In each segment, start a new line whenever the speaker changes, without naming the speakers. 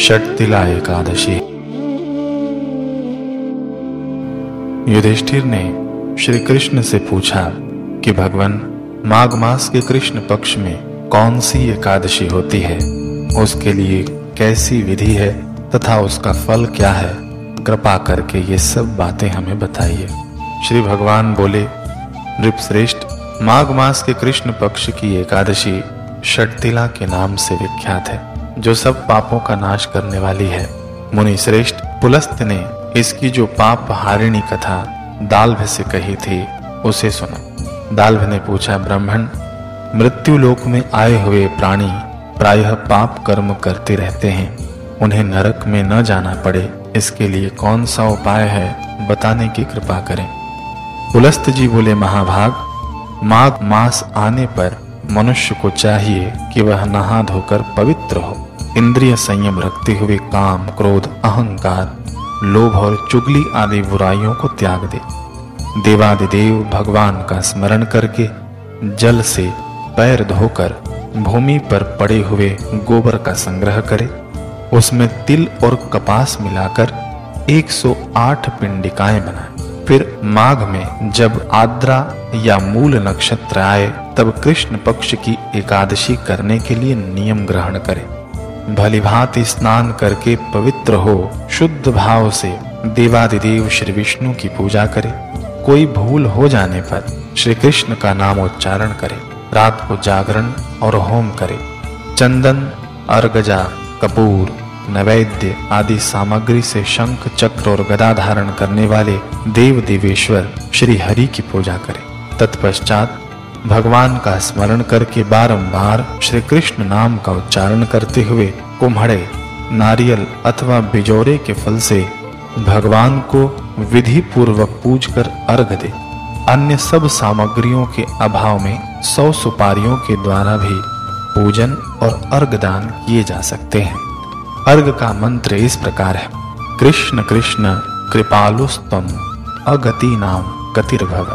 षटतिला एकादशी। युधिष्ठिर ने श्री कृष्ण से पूछा कि भगवान, माघ मास के कृष्ण पक्ष में कौन सी एकादशी होती है? उसके लिए कैसी विधि है तथा उसका फल क्या है? कृपा करके ये सब बातें हमें बताइए। श्री भगवान बोले, नृपश्रेष्ठ, माघ मास के कृष्ण पक्ष की एकादशी षटतिला के नाम से विख्यात है। जो सब पापों का नाश करने वाली है। मुनि श्रेष्ठ पुलस्त ने इसकी जो पाप हारिणी कथा दाल्भ से कही थी, उसे सुना। दाल्भ ने पूछा, ब्राह्मण, मृत्यु लोक में आए हुए प्राणी प्रायः पाप कर्म करते रहते हैं। उन्हें नरक में न जाना पड़े। इसके लिए कौन सा उपाय है, बताने की कृपा करें। पुलस्त जी बोले, महाभाग, माघ मास आने पर मनुष्य को चाहिए कि वह नहा धोकर पवित्र हो। इंद्रिय संयम रखते हुए काम, क्रोध, अहंकार, लोभ और चुगली आदि बुराइयों को त्याग दे। देवादिदेव भगवान का स्मरण करके जल से पैर धोकर भूमि पर पड़े हुए गोबर का संग्रह करे। उसमें तिल और कपास मिलाकर 108 पिंडिकाएँ बनाए। फिर माघ में जब आद्रा या मूल नक्षत्र आए, तब कृष्ण पक्ष की एकादशी करने के लिए नियम ग्रहण करें। भली भांति स्नान करके पवित्र हो, शुद्ध भाव से देवादिदेव श्री विष्णु की पूजा करे। कोई भूल हो जाने पर श्री कृष्ण का नाम उच्चारण करे। रात को जागरण और होम करे। चंदन, अर्गजा, कपूर नैवेद्य आदि सामग्री से शंख, चक्र और गदा धारण करने वाले देव देवेश्वर श्री हरि की पूजा करे। तत्पश्चात भगवान का स्मरण करके बारंबार श्री कृष्ण नाम का उच्चारण करते हुए कुम्हड़े, नारियल अथवा बिजोरे के फल से भगवान को विधि पूर्वक पूज कर अर्घ दे। अन्य सब सामग्रियों के अभाव में सौ सुपारियों के द्वारा भी पूजन और अर्घ दान किए जा सकते हैं। अर्घ का मंत्र इस प्रकार है। कृष्ण कृष्ण कृपालुस्तम अगति नाम गतिर्भव।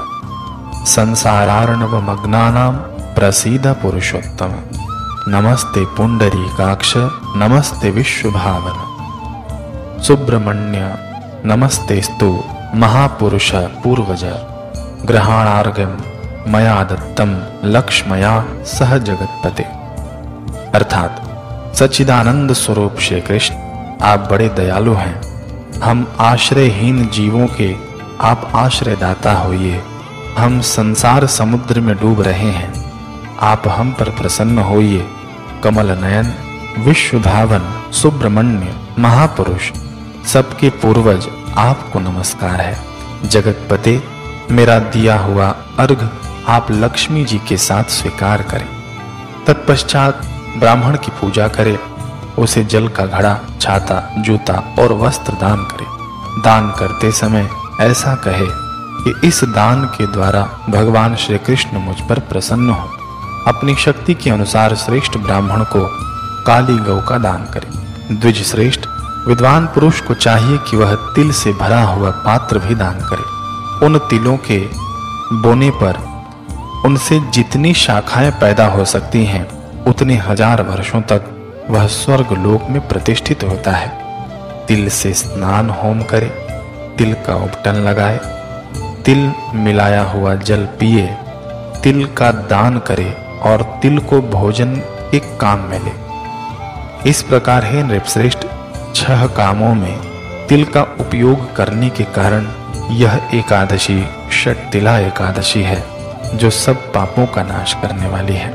संसारार्णवमग्नानां, प्रसीद पुरुषोत्तम। नमस्ते पुंडरी काक्ष, नमस्ते विश्वभावन। सुब्रमण्य नमस्ते स्तु, महापुरुष, पूर्वज। ग्रहणार्घ्यम मया दत्तम लक्ष्मया सह जगतपते अर्थात सच्चिदानंद स्वरूप श्री कृष्ण आप बड़े दयालु हैं। हम आश्रयहीन जीवों के आप आश्रयदाता होइए। हम संसार समुद्र में डूब रहे हैं। आप हम पर प्रसन्न होइए। कमल नयन, विश्व धावन, सुब्रमण्य, महापुरुष, सबके पूर्वज आपको नमस्कार है। जगतपते, मेरा दिया हुआ अर्घ आप लक्ष्मी जी के साथ स्वीकार करें। तत्पश्चात ब्राह्मण की पूजा करे, उसे जल का घड़ा, छाता, जूता और वस्त्र दान करे। दान करते समय ऐसा कहे कि इस दान के द्वारा भगवान श्री कृष्ण मुझ पर प्रसन्न हो। अपनी शक्ति के अनुसार श्रेष्ठ ब्राह्मण को काली गौ का दान करे। द्विज श्रेष्ठ, विद्वान पुरुष को चाहिए कि वह तिल से भरा हुआ पात्र भी दान करे। उन तिलों के बोने पर उनसे जितनी शाखाएँ पैदा हो सकती हैं उतने हज़ार वर्षों तक वह स्वर्ग लोक में प्रतिष्ठित होता है। तिल से स्नान होम करे, तिल का उपटन लगाए, तिल मिलाया हुआ जल पिए, तिल का दान करे और तिल को भोजन के काम में ले। इस प्रकार है नृपश्रेष्ठ, छह कामों में तिल का उपयोग करने के कारण यह एकादशी, षट तिला एकादशी है, जो सब पापों का नाश करने वाली है।